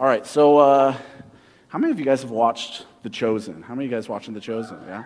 All right, so uh, how many of you guys have watched The Chosen? How many of you guys watching The Chosen? Yeah.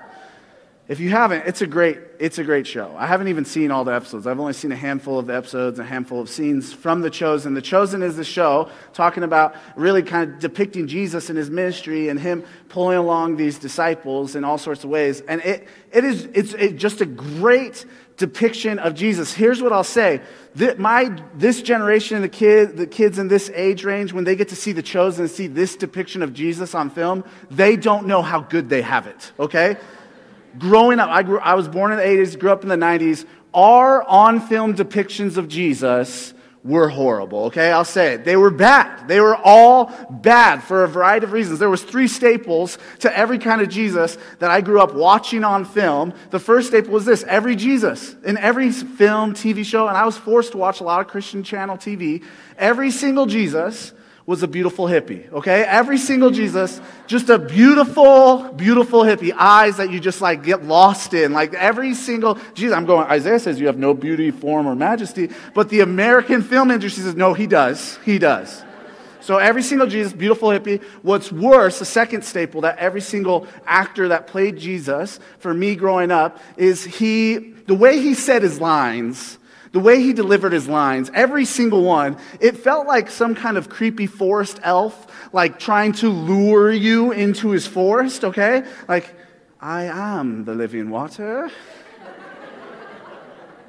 If you haven't, it's a great it's a great show. I haven't even seen all the episodes. I've only seen a handful of the episodes, a handful of scenes from The Chosen. The Chosen is the show talking about really kind of depicting Jesus and his ministry and him pulling along these disciples in all sorts of ways. And it it is it's it, just a great depiction of Jesus. Here's what I'll say. This, my, this generation, the, kid, the kids in this age range, when they get to see The Chosen and see this depiction of Jesus on film, they don't know how good they have it, okay? Growing up, I, grew, I was born in the 80s, grew up in the 90s. Our on film depictions of Jesus were horrible, okay? I'll say it. They were bad. They were all bad for a variety of reasons. There was three staples to every kind of Jesus that I grew up watching on film. The first staple was this, every Jesus. In every film, TV show, and I was forced to watch a lot of Christian channel TV, every single Jesus was a beautiful hippie, okay? Every single Jesus, just a beautiful, beautiful hippie. Eyes that you just like get lost in. Like every single Jesus, I'm going, Isaiah says you have no beauty, form, or majesty. But the American film industry says, no, he does. He does. So every single Jesus, beautiful hippie. What's worse, the second staple that every single actor that played Jesus, for me growing up, is he, the way he said his lines, the way he delivered his lines, every single one, it felt like some kind of creepy forest elf, like trying to lure you into his forest, okay? Like, I am the living water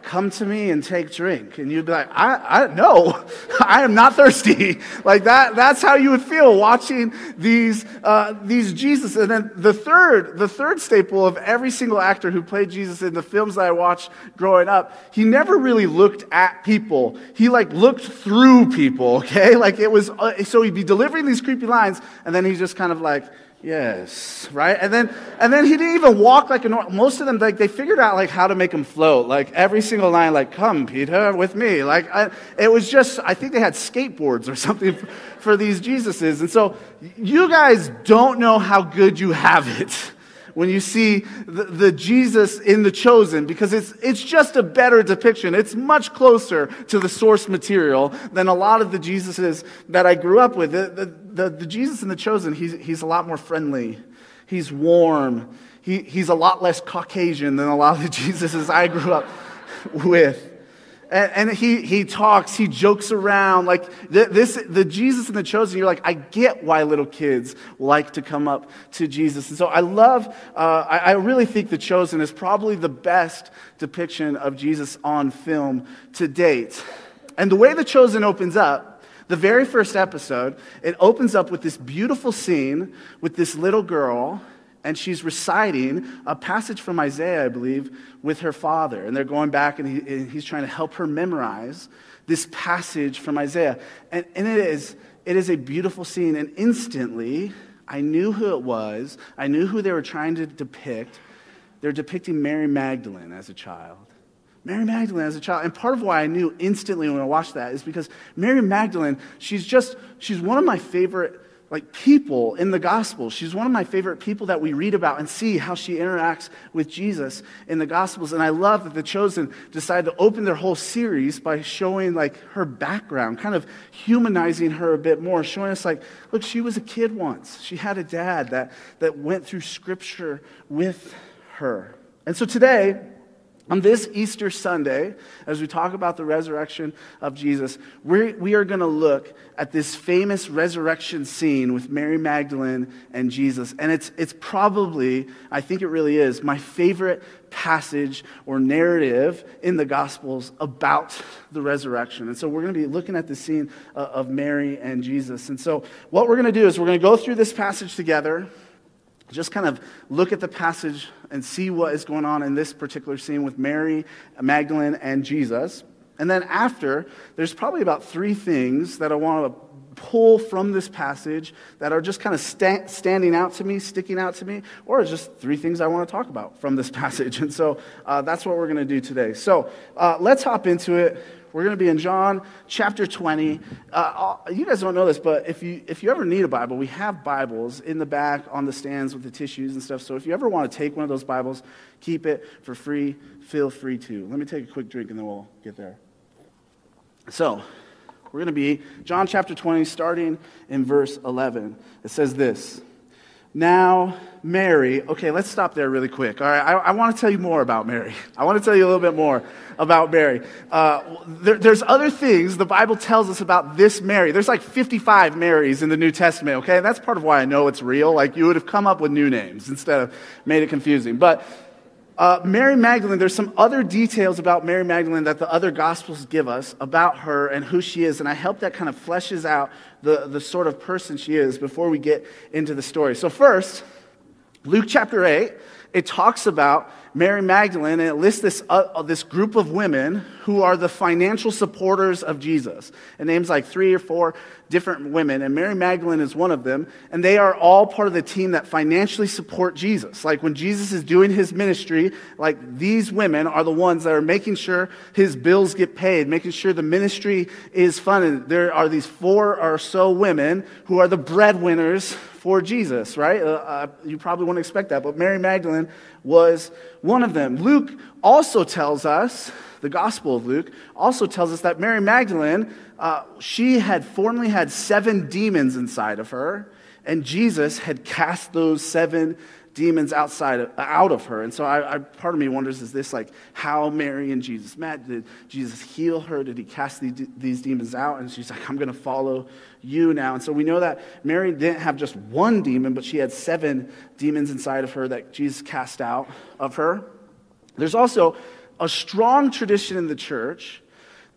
come to me and take drink. And you'd be like, I, I no, I am not thirsty. like that, that's how you would feel watching these, uh, these Jesus. And then the third, the third staple of every single actor who played Jesus in the films that I watched growing up, he never really looked at people. He like looked through people, okay? Like it was, uh, so he'd be delivering these creepy lines and then he's just kind of like, Yes, right? And then, and then he didn't even walk like a normal, most of them, like, they figured out, like, how to make him float. Like, every single line, like, come, Peter, with me. Like, I, it was just, I think they had skateboards or something for, for these Jesuses. And so, you guys don't know how good you have it when you see the, the, Jesus in the chosen because it's, it's just a better depiction. It's much closer to the source material than a lot of the Jesuses that I grew up with. The, the, the, Jesus in the chosen, he's, he's a lot more friendly. He's warm. He, he's a lot less Caucasian than a lot of the Jesuses I grew up with. And, he, he talks, he jokes around. Like this, the Jesus and the chosen, you're like, I get why little kids like to come up to Jesus. And so I love, uh, I, I really think the chosen is probably the best depiction of Jesus on film to date. And the way the chosen opens up, the very first episode, it opens up with this beautiful scene with this little girl and she's reciting a passage from Isaiah, I believe, with her father. And they're going back, and, he, and he's trying to help her memorize this passage from Isaiah. And, and it, is, it is a beautiful scene. And instantly, I knew who it was, I knew who they were trying to depict. They're depicting Mary Magdalene as a child. Mary Magdalene as a child. And part of why I knew instantly when I watched that is because Mary Magdalene, she's just, she's one of my favorite like people in the gospel. She's one of my favorite people that we read about and see how she interacts with Jesus in the gospels. And I love that the chosen decided to open their whole series by showing like her background, kind of humanizing her a bit more, showing us like, look, she was a kid once. She had a dad that, that went through scripture with her. And so today, on this Easter Sunday, as we talk about the resurrection of Jesus, we're, we are going to look at this famous resurrection scene with Mary Magdalene and Jesus. And it's, it's probably, I think it really is, my favorite passage or narrative in the Gospels about the resurrection. And so we're going to be looking at the scene uh, of Mary and Jesus. And so what we're going to do is we're going to go through this passage together just kind of look at the passage and see what is going on in this particular scene with Mary, Magdalene, and Jesus. And then after, there's probably about three things that I want to pull from this passage that are just kind of sta- standing out to me, sticking out to me, or just three things I want to talk about from this passage. And so uh, that's what we're going to do today. So uh, let's hop into it. We're going to be in John chapter 20. Uh, you guys don't know this, but if you, if you ever need a Bible, we have Bibles in the back on the stands with the tissues and stuff. So if you ever want to take one of those Bibles, keep it for free, feel free to. Let me take a quick drink and then we'll get there. So, we're We're going to be John chapter 20, starting in verse 11. It says this Now, Mary, okay, let's stop there really quick. All right, I, I want to tell you more about Mary. I want to tell you a little bit more about Mary. Uh, there, there's other things the Bible tells us about this Mary. There's like 55 Marys in the New Testament, okay? And that's part of why I know it's real. Like, you would have come up with new names instead of made it confusing. But uh, Mary Magdalene, there's some other details about Mary Magdalene that the other Gospels give us about her and who she is, and I hope that kind of fleshes out the, the sort of person she is before we get into the story. So, first, Luke chapter 8, it talks about Mary Magdalene, and it lists this, uh, this group of women who are the financial supporters of Jesus. It names like three or four different women, and Mary Magdalene is one of them, and they are all part of the team that financially support Jesus. Like when Jesus is doing his ministry, like these women are the ones that are making sure his bills get paid, making sure the ministry is funded. There are these four or so women who are the breadwinners for Jesus, right? Uh, uh, you probably wouldn't expect that, but Mary Magdalene was one of them. Luke also tells us, the Gospel of Luke also tells us that Mary Magdalene, uh, she had formerly had seven demons inside of her, and Jesus had cast those seven demons outside of, out of her. And so I, I, part of me wonders, is this like how Mary and Jesus met? Did Jesus heal her? Did he cast the, these demons out? And she's like, I'm going to follow you now. And so we know that Mary didn't have just one demon, but she had seven demons inside of her that Jesus cast out of her. There's also a strong tradition in the church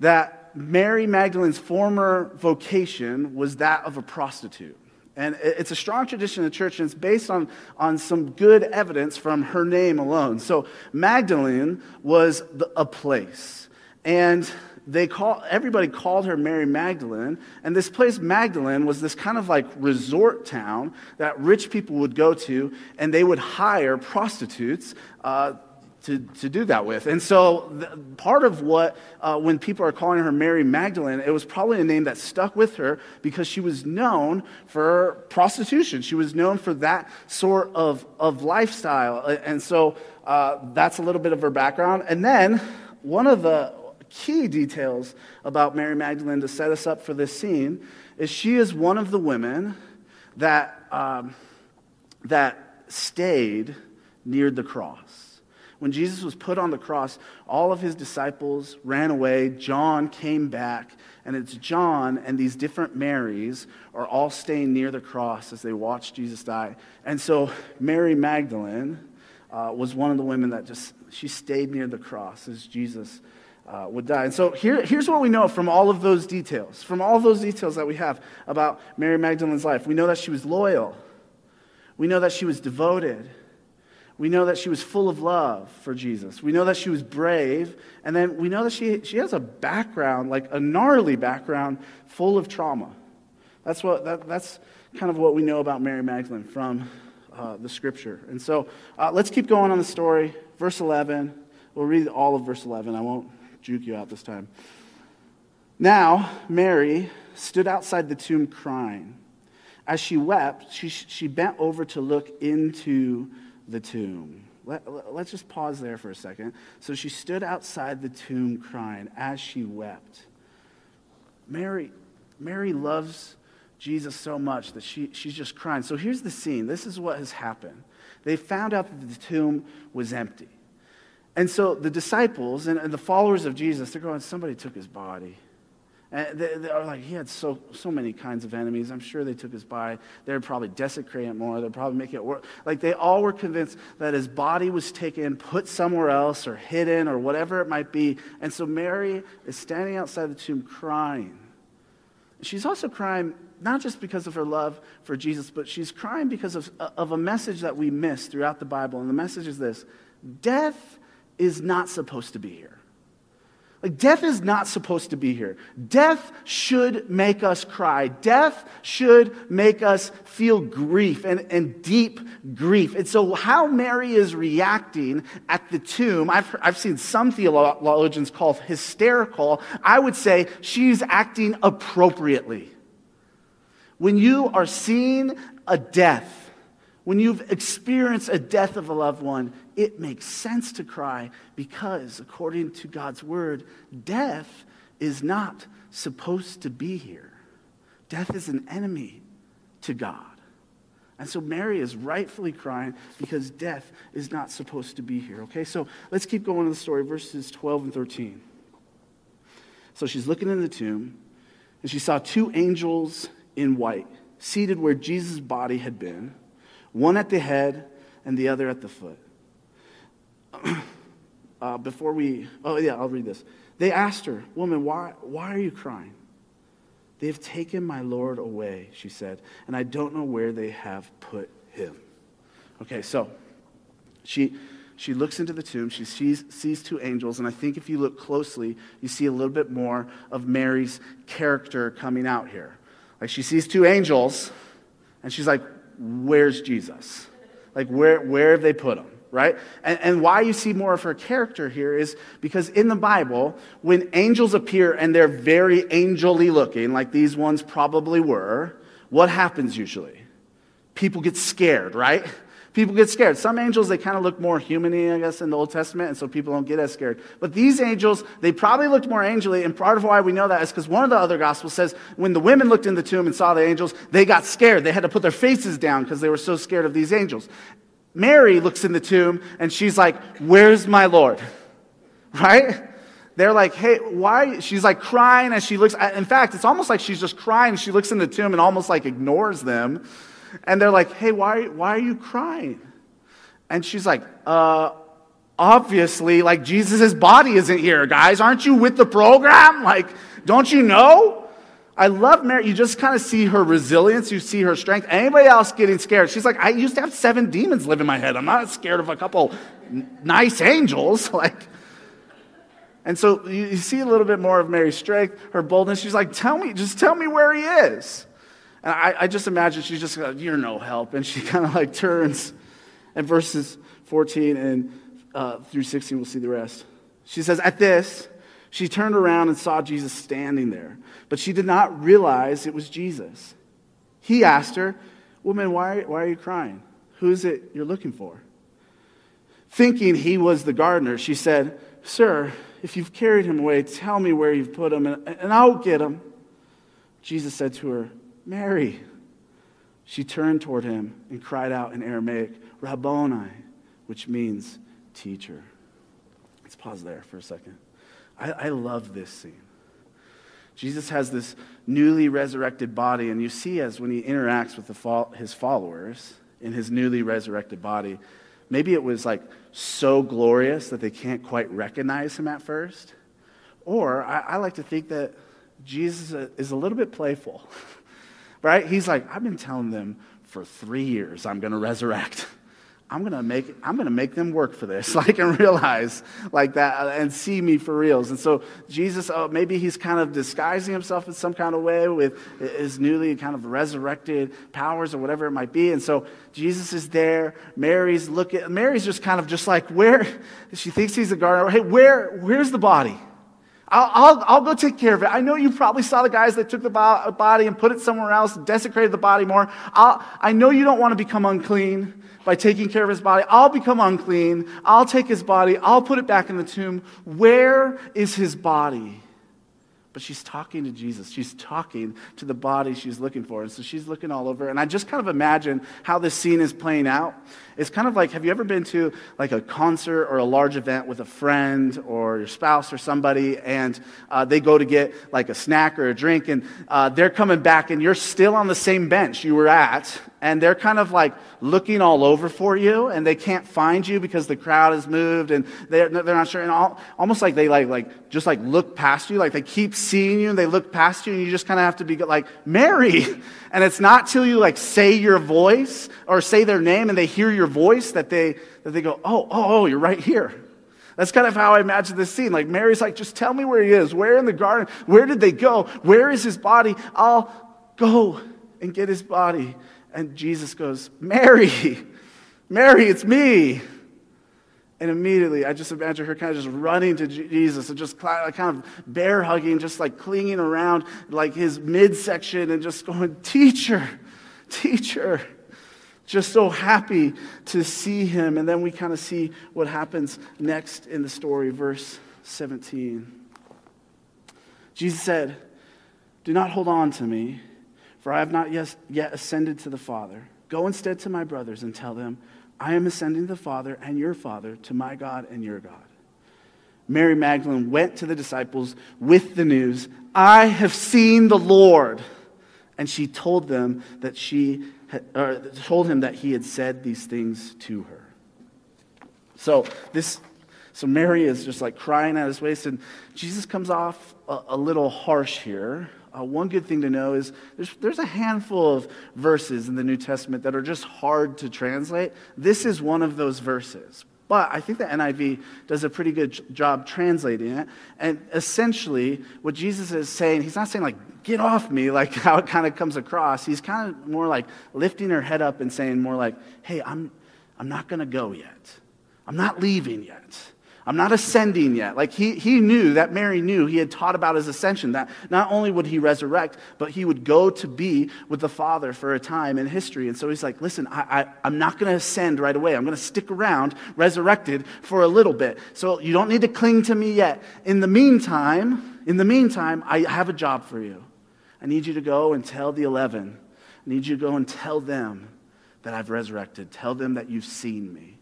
that Mary Magdalene's former vocation was that of a prostitute. And it's a strong tradition in the church, and it's based on, on some good evidence from her name alone. So, Magdalene was the, a place. And they call, everybody called her Mary Magdalene. And this place, Magdalene, was this kind of like resort town that rich people would go to, and they would hire prostitutes uh, to, to do that with. And so, part of what, uh, when people are calling her Mary Magdalene, it was probably a name that stuck with her because she was known for prostitution. She was known for that sort of, of lifestyle. And so, uh, that's a little bit of her background. And then, one of the key details about Mary Magdalene to set us up for this scene is she is one of the women that, um, that stayed near the cross. When Jesus was put on the cross, all of his disciples ran away. John came back, and it's John and these different Marys are all staying near the cross as they watch Jesus die. And so Mary Magdalene uh, was one of the women that just, she stayed near the cross as Jesus uh, would die. And so here, here's what we know from all of those details, from all those details that we have about Mary Magdalene's life. We know that she was loyal. We know that she was devoted. We know that she was full of love for Jesus. We know that she was brave. And then we know that she, she has a background, like a gnarly background, full of trauma. That's, what, that, that's kind of what we know about Mary Magdalene from uh, the scripture. And so uh, let's keep going on the story. Verse 11. We'll read all of verse 11. I won't juke you out this time. Now, Mary stood outside the tomb crying. As she wept, she, she bent over to look into the tomb. Let, us just pause there for a second. So she stood outside the tomb crying as she wept. Mary, Mary loves Jesus so much that she, she's just crying. So here's the scene. This is what has happened. They found out that the tomb was empty. And so the disciples and, and the followers of Jesus, they're going, somebody took his body. And they, they, are like, he had so, so many kinds of enemies. I'm sure they took his body. They'd probably desecrate it more. They'd probably make it work. Like they all were convinced that his body was taken, put somewhere else, or hidden, or whatever it might be. And so Mary is standing outside the tomb crying. She's also crying not just because of her love for Jesus, but she's crying because of, of a message that we miss throughout the Bible. And the message is this death is not supposed to be here. Like, death is not supposed to be here. Death should make us cry. Death should make us feel grief and, and deep grief. And so, how Mary is reacting at the tomb, I've, I've seen some theologians call hysterical. I would say she's acting appropriately. When you are seeing a death, when you've experienced a death of a loved one, it makes sense to cry because, according to God's word, death is not supposed to be here. Death is an enemy to God. And so Mary is rightfully crying because death is not supposed to be here. Okay, so let's keep going to the story, verses 12 and 13. So she's looking in the tomb, and she saw two angels in white seated where Jesus' body had been, one at the head and the other at the foot. uh, before we, oh yeah, I'll read this. They asked her, Woman, why, why are you crying? They have taken my Lord away, she said, and I don't know where they have put him. Okay, so she, she looks into the tomb, she sees, sees two angels, and I think if you look closely, you see a little bit more of Mary's character coming out here. Like she sees two angels, and she's like, Where's Jesus? Like, where, where have they put him? Right? And, and why you see more of her character here is because in the Bible, when angels appear and they're very angelly looking, like these ones probably were, what happens usually? People get scared, right? People get scared. Some angels, they kind of look more humany, I guess, in the Old Testament, and so people don't get as scared. But these angels, they probably looked more angelly, and part of why we know that is because one of the other Gospels says when the women looked in the tomb and saw the angels, they got scared. They had to put their faces down because they were so scared of these angels. Mary looks in the tomb, and she's like, Where's my Lord? Right? they're like, hey, why? She's like crying as she looks. In fact, it's almost like she's just crying. She looks in the tomb and almost like ignores them. And they're like, hey, why, why are you crying? And she's like, uh, obviously, like, Jesus' body isn't here, guys. Aren't you with the program? Like, don't you know? I love Mary. You just kind of see her resilience. You see her strength. Anybody else getting scared? She's like, I used to have seven demons live in my head. I'm not scared of a couple nice angels. Like, and so you see a little bit more of Mary's strength, her boldness. She's like, tell me, just tell me where he is. And I, I just imagine she's just like, You're no help. And she kind of like turns, and verses 14 and uh, through 16, we'll see the rest. She says, At this, she turned around and saw Jesus standing there, but she did not realize it was Jesus. He asked her, Woman, why, why are you crying? Who is it you're looking for? Thinking he was the gardener, she said, Sir, if you've carried him away, tell me where you've put him, and, and I'll get him. Jesus said to her, Mary. She turned toward him and cried out in Aramaic, Rabboni, which means teacher. Let's pause there for a second. I, I love this scene. Jesus has this newly resurrected body, and you see as when he interacts with the, his followers in his newly resurrected body, maybe it was like so glorious that they can't quite recognize him at first. Or I, I like to think that Jesus is a little bit playful. right? He's like, I've been telling them for three years I'm going to resurrect. I'm gonna make I'm gonna make them work for this, like and realize like that uh, and see me for reals. And so Jesus, oh, maybe he's kind of disguising himself in some kind of way with his newly kind of resurrected powers or whatever it might be. And so Jesus is there. Mary's looking. Mary's just kind of just like where she thinks he's a gardener. Hey, where where's the body? I'll, I'll, I'll, go take care of it. I know you probably saw the guys that took the body and put it somewhere else, desecrated the body more. I'll, I know you don't want to become unclean by taking care of his body. I'll become unclean. I'll take his body. I'll put it back in the tomb. Where is his body? But she's talking to Jesus. She's talking to the body she's looking for. And so she's looking all over. And I just kind of imagine how this scene is playing out. It's kind of like have you ever been to like a concert or a large event with a friend or your spouse or somebody, and uh, they go to get like a snack or a drink, and uh, they're coming back, and you're still on the same bench you were at, and they're kind of like looking all over for you, and they can't find you because the crowd has moved, and they're, they're not sure, and all, almost like they like like just like look past you, like they keep seeing you, and they look past you, and you just kind of have to be like Mary. And it's not till you like say your voice or say their name and they hear your voice that they, that they go, oh, oh, oh, you're right here. That's kind of how I imagine this scene. Like Mary's like, just tell me where he is. Where in the garden? Where did they go? Where is his body? I'll go and get his body. And Jesus goes, Mary, Mary, it's me. And immediately, I just imagine her kind of just running to Jesus and just kind of bear hugging, just like clinging around like his midsection and just going, Teacher, teacher. Just so happy to see him. And then we kind of see what happens next in the story, verse 17. Jesus said, Do not hold on to me, for I have not yet, ascended to the Father. Go instead to my brothers and tell them, I am ascending to the Father and your Father, to my God and your God. Mary Magdalene went to the disciples with the news, I have seen the Lord. And she told them that she had, told him that he had said these things to her. So this so Mary is just like crying at his waist, and Jesus comes off a, a little harsh here. Uh, one good thing to know is there's, there's a handful of verses in the New Testament that are just hard to translate. This is one of those verses. But I think the NIV does a pretty good job translating it. And essentially, what Jesus is saying, he's not saying, like, get off me, like how it kind of comes across. He's kind of more like lifting her head up and saying, more like, hey, I'm, I'm not going to go yet. I'm not leaving yet. I'm not ascending yet. Like he, he knew, that Mary knew, he had taught about his ascension, that not only would he resurrect, but he would go to be with the Father for a time in history. And so he's like, listen, I, I, I'm not going to ascend right away. I'm going to stick around, resurrected, for a little bit. So you don't need to cling to me yet. In the meantime, in the meantime, I have a job for you. I need you to go and tell the 11. I need you to go and tell them that I've resurrected. Tell them that you've seen me.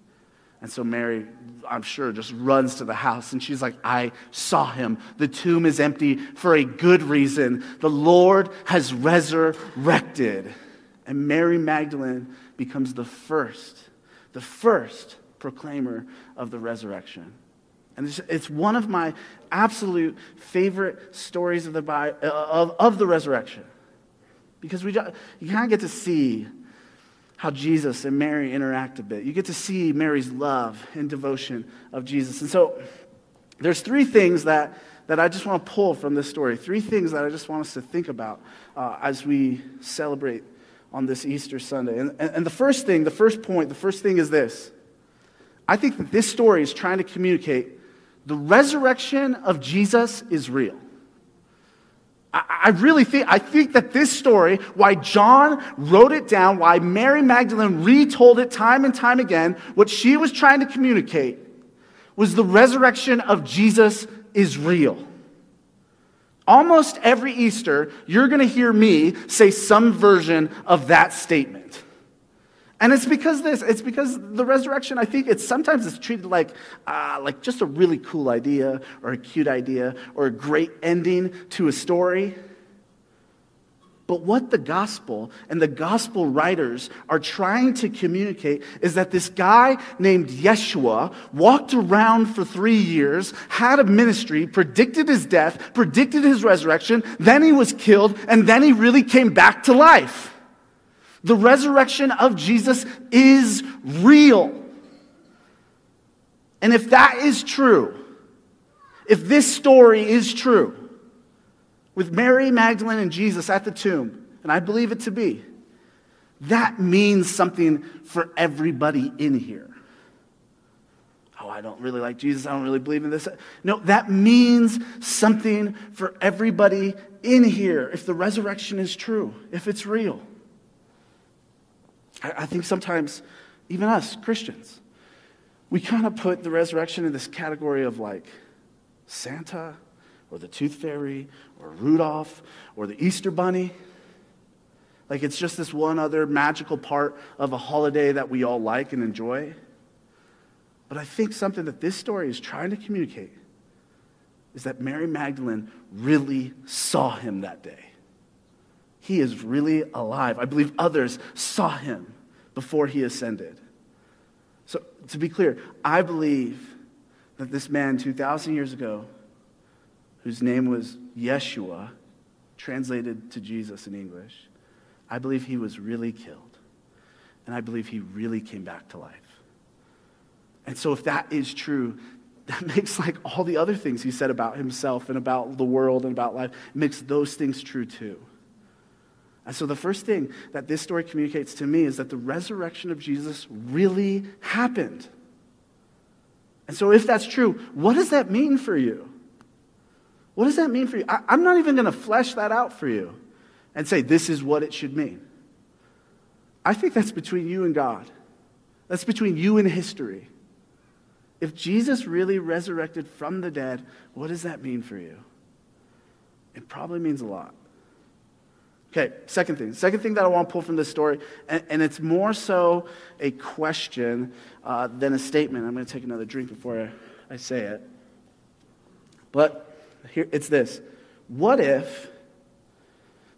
And so Mary, I'm sure, just runs to the house and she's like, I saw him. The tomb is empty for a good reason. The Lord has resurrected. And Mary Magdalene becomes the first, the first proclaimer of the resurrection. And it's, one of my absolute favorite stories of the, uh, of, of the resurrection. Because we, you kind of get to see how Jesus and Mary interact a bit. You get to see Mary's love and devotion of Jesus. And so there's three things that, that I just want to pull from this story, three things that I just want us to think about uh, as we celebrate on this Easter Sunday. And, and, and the first thing, the first point, the first thing is this. I think that this story is trying to communicate the resurrection of Jesus is real. I really think, I think that this story, why John wrote it down, why Mary Magdalene retold it time and time again, what she was trying to communicate was the resurrection of Jesus is real. Almost every Easter, you're going to hear me say some version of that statement. And it's because this, it's because the resurrection, I think it's sometimes it's treated like, uh, like just a really cool idea or a cute idea or a great ending to a story. But what the gospel and the gospel writers are trying to communicate is that this guy named Yeshua walked around for three years, had a ministry, predicted his death, predicted his resurrection, then he was killed, and then he really came back to life. The resurrection of Jesus is real. And if that is true, if this story is true, with Mary Magdalene and Jesus at the tomb, and I believe it to be, that means something for everybody in here. Oh, I don't really like Jesus. I don't really believe in this. No, that means something for everybody in here if the resurrection is true, if it's real. I, I think sometimes, even us Christians, we kind of put the resurrection in this category of like Santa or the Tooth Fairy or Rudolph or the Easter Bunny. Like it's just this one other magical part of a holiday that we all like and enjoy. But I think something that this story is trying to communicate is that Mary Magdalene really saw him that day. He is really alive. I believe others saw him before he ascended. So, to be clear, I believe that this man 2,000 years ago, whose name was Yeshua, translated to Jesus in English, I believe he was really killed. And I believe he really came back to life. And so, if that is true, that makes like all the other things he said about himself and about the world and about life, makes those things true too. And so, the first thing that this story communicates to me is that the resurrection of Jesus really happened. And so, if that's true, what does that mean for you? What does that mean for you? I, am not even going to flesh that out for you and say, this is what it should mean. I think that's between you and God, that's between you and history. If Jesus really resurrected from the dead, what does that mean for you? It probably means a lot. Okay, second thing. Second thing that I want to pull from this story, and, and it's more so a question uh, than a statement. I'm going to take another drink before I, I say it. But here, it's this What if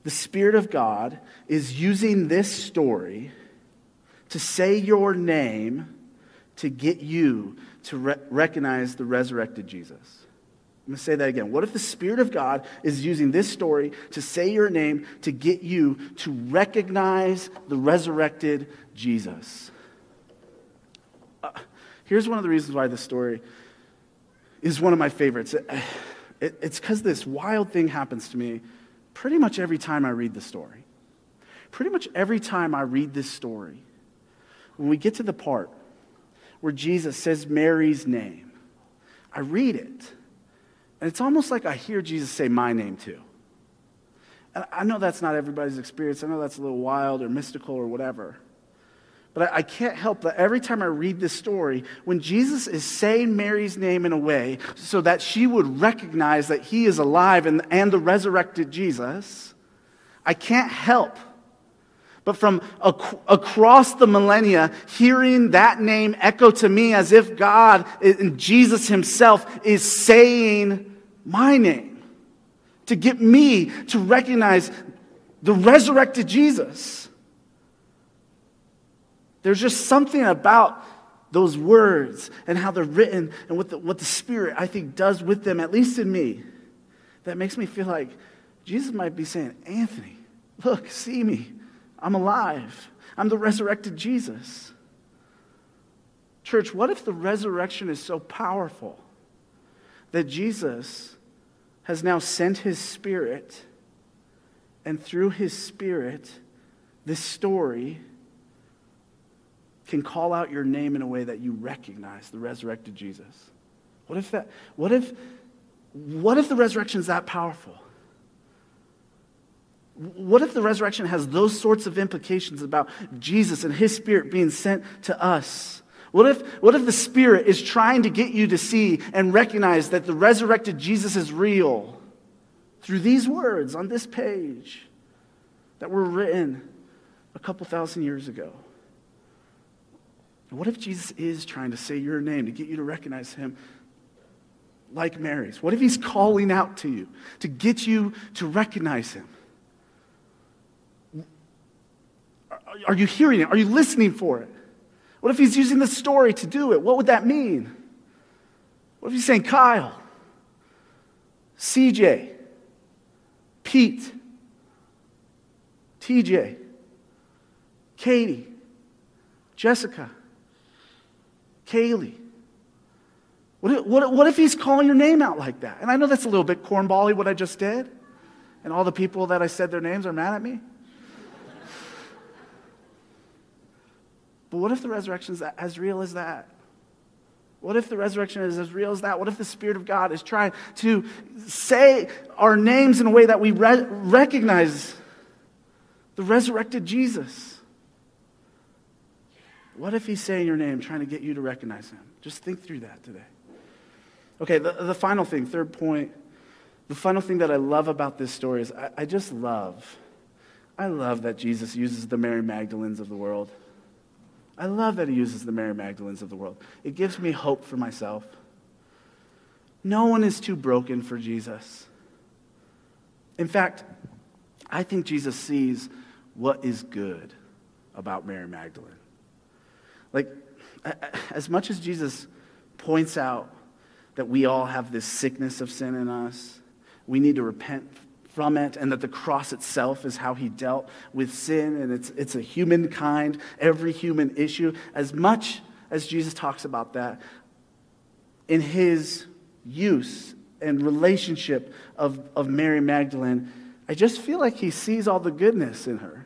the Spirit of God is using this story to say your name to get you to re- recognize the resurrected Jesus? I'm going to say that again. What if the Spirit of God is using this story to say your name to get you to recognize the resurrected Jesus? Uh, here's one of the reasons why this story is one of my favorites. It, it, it's because this wild thing happens to me pretty much every time I read the story. Pretty much every time I read this story, when we get to the part where Jesus says Mary's name, I read it and it's almost like I hear Jesus say my name too. And I know that's not everybody's experience. I know that's a little wild or mystical or whatever. But I, can't help that every time I read this story, when Jesus is saying Mary's name in a way so that she would recognize that he is alive and, and the resurrected Jesus, I can't help but from ac- across the millennia, hearing that name echo to me as if God and Jesus Himself is saying my name to get me to recognize the resurrected Jesus. There's just something about those words and how they're written and what the, what the Spirit, I think, does with them, at least in me, that makes me feel like Jesus might be saying, Anthony, look, see me. I'm alive. I'm the resurrected Jesus. Church, what if the resurrection is so powerful that Jesus has now sent his spirit, and through his spirit, this story can call out your name in a way that you recognize the resurrected Jesus? What if that, what if, what if the resurrection is that powerful? What if the resurrection has those sorts of implications about Jesus and his spirit being sent to us? What if, what if the Spirit is trying to get you to see and recognize that the resurrected Jesus is real through these words on this page that were written a couple thousand years ago? What if Jesus is trying to say your name to get you to recognize him like Mary's? What if he's calling out to you to get you to recognize him? Are you hearing it? Are you listening for it? What if he's using the story to do it? What would that mean? What if he's saying, Kyle, CJ, Pete, TJ, Katie, Jessica, Kaylee? What if, what, what if he's calling your name out like that? And I know that's a little bit cornbally what I just did, and all the people that I said their names are mad at me. But what if the resurrection is as real as that? What if the resurrection is as real as that? What if the Spirit of God is trying to say our names in a way that we re- recognize the resurrected Jesus? What if He's saying your name, trying to get you to recognize Him? Just think through that today. Okay, the, the final thing, third point, the final thing that I love about this story is I, I just love, I love that Jesus uses the Mary Magdalenes of the world. I love that he uses the Mary Magdalenes of the world. It gives me hope for myself. No one is too broken for Jesus. In fact, I think Jesus sees what is good about Mary Magdalene. Like, as much as Jesus points out that we all have this sickness of sin in us, we need to repent from it, and that the cross itself is how he dealt with sin, and it's, it's a humankind, every human issue. As much as Jesus talks about that, in his use and relationship of, of Mary Magdalene, I just feel like he sees all the goodness in her.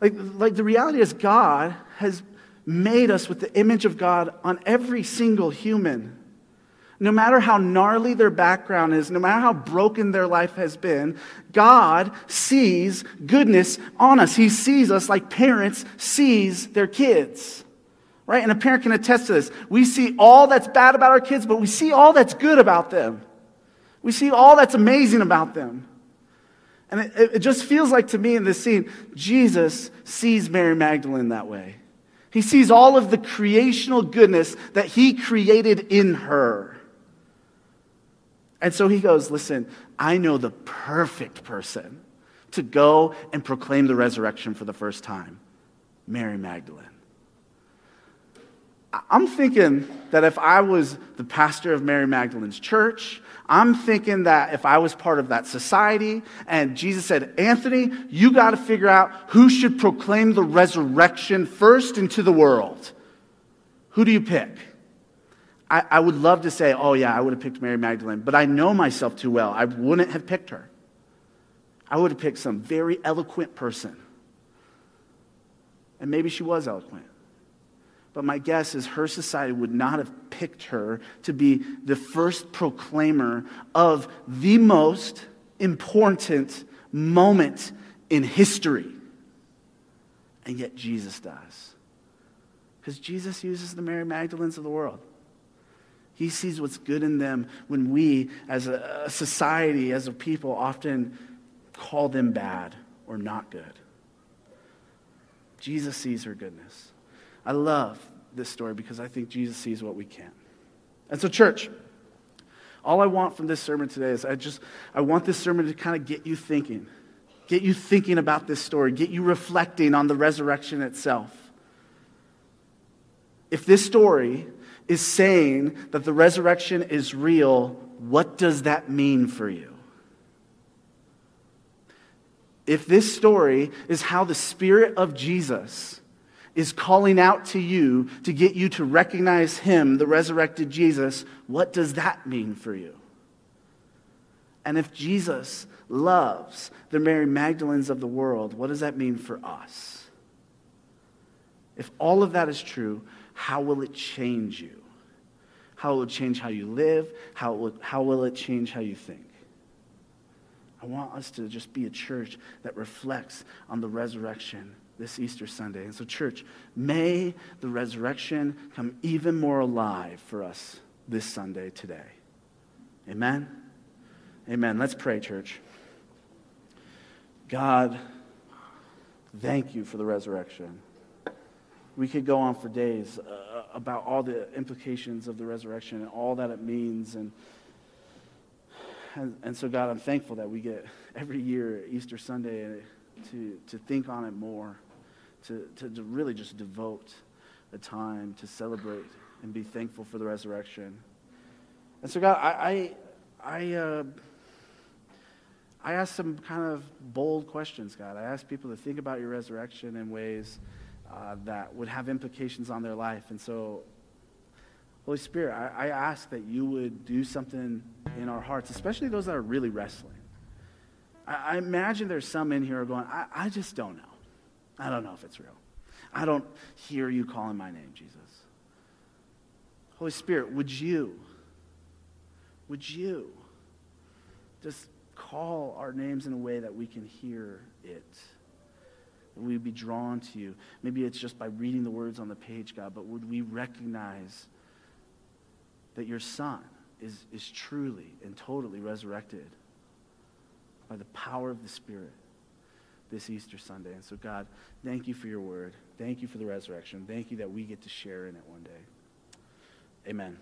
Like, like the reality is, God has made us with the image of God on every single human no matter how gnarly their background is, no matter how broken their life has been, God sees goodness on us. He sees us like parents sees their kids. Right? And a parent can attest to this. We see all that's bad about our kids, but we see all that's good about them. We see all that's amazing about them. And it, it just feels like to me in this scene, Jesus sees Mary Magdalene that way. He sees all of the creational goodness that he created in her. And so he goes, Listen, I know the perfect person to go and proclaim the resurrection for the first time Mary Magdalene. I'm thinking that if I was the pastor of Mary Magdalene's church, I'm thinking that if I was part of that society and Jesus said, Anthony, you got to figure out who should proclaim the resurrection first into the world. Who do you pick? I, I would love to say, oh, yeah, I would have picked Mary Magdalene, but I know myself too well. I wouldn't have picked her. I would have picked some very eloquent person. And maybe she was eloquent. But my guess is her society would not have picked her to be the first proclaimer of the most important moment in history. And yet Jesus does. Because Jesus uses the Mary Magdalenes of the world. He sees what's good in them when we, as a society, as a people, often call them bad or not good. Jesus sees her goodness. I love this story because I think Jesus sees what we can't. And so, church, all I want from this sermon today is I just I want this sermon to kind of get you thinking. Get you thinking about this story, get you reflecting on the resurrection itself. If this story is saying that the resurrection is real, what does that mean for you? If this story is how the Spirit of Jesus is calling out to you to get you to recognize Him, the resurrected Jesus, what does that mean for you? And if Jesus loves the Mary Magdalenes of the world, what does that mean for us? If all of that is true, how will it change you? How will it change how you live? How will, how will it change how you think? I want us to just be a church that reflects on the resurrection this Easter Sunday. And so, church, may the resurrection come even more alive for us this Sunday today. Amen? Amen. Let's pray, church. God, thank you for the resurrection. We could go on for days uh, about all the implications of the resurrection and all that it means. And, and, and so, God, I'm thankful that we get every year Easter Sunday to, to think on it more to, to, to really just devote a time to celebrate and be thankful for the resurrection. And so, God, I, I, I, uh, I ask some kind of bold questions, God. I ask people to think about your resurrection in ways uh, that would have implications on their life. And so, Holy Spirit, I, I ask that you would do something in our hearts, especially those that are really wrestling. I, I imagine there's some in here going, I, I just don't know. I don't know if it's real. I don't hear you calling my name, Jesus. Holy Spirit, would you, would you just call our names in a way that we can hear it? That we would be drawn to you. Maybe it's just by reading the words on the page, God, but would we recognize that your Son is, is truly and totally resurrected by the power of the Spirit? this Easter Sunday. And so, God, thank you for your word. Thank you for the resurrection. Thank you that we get to share in it one day. Amen.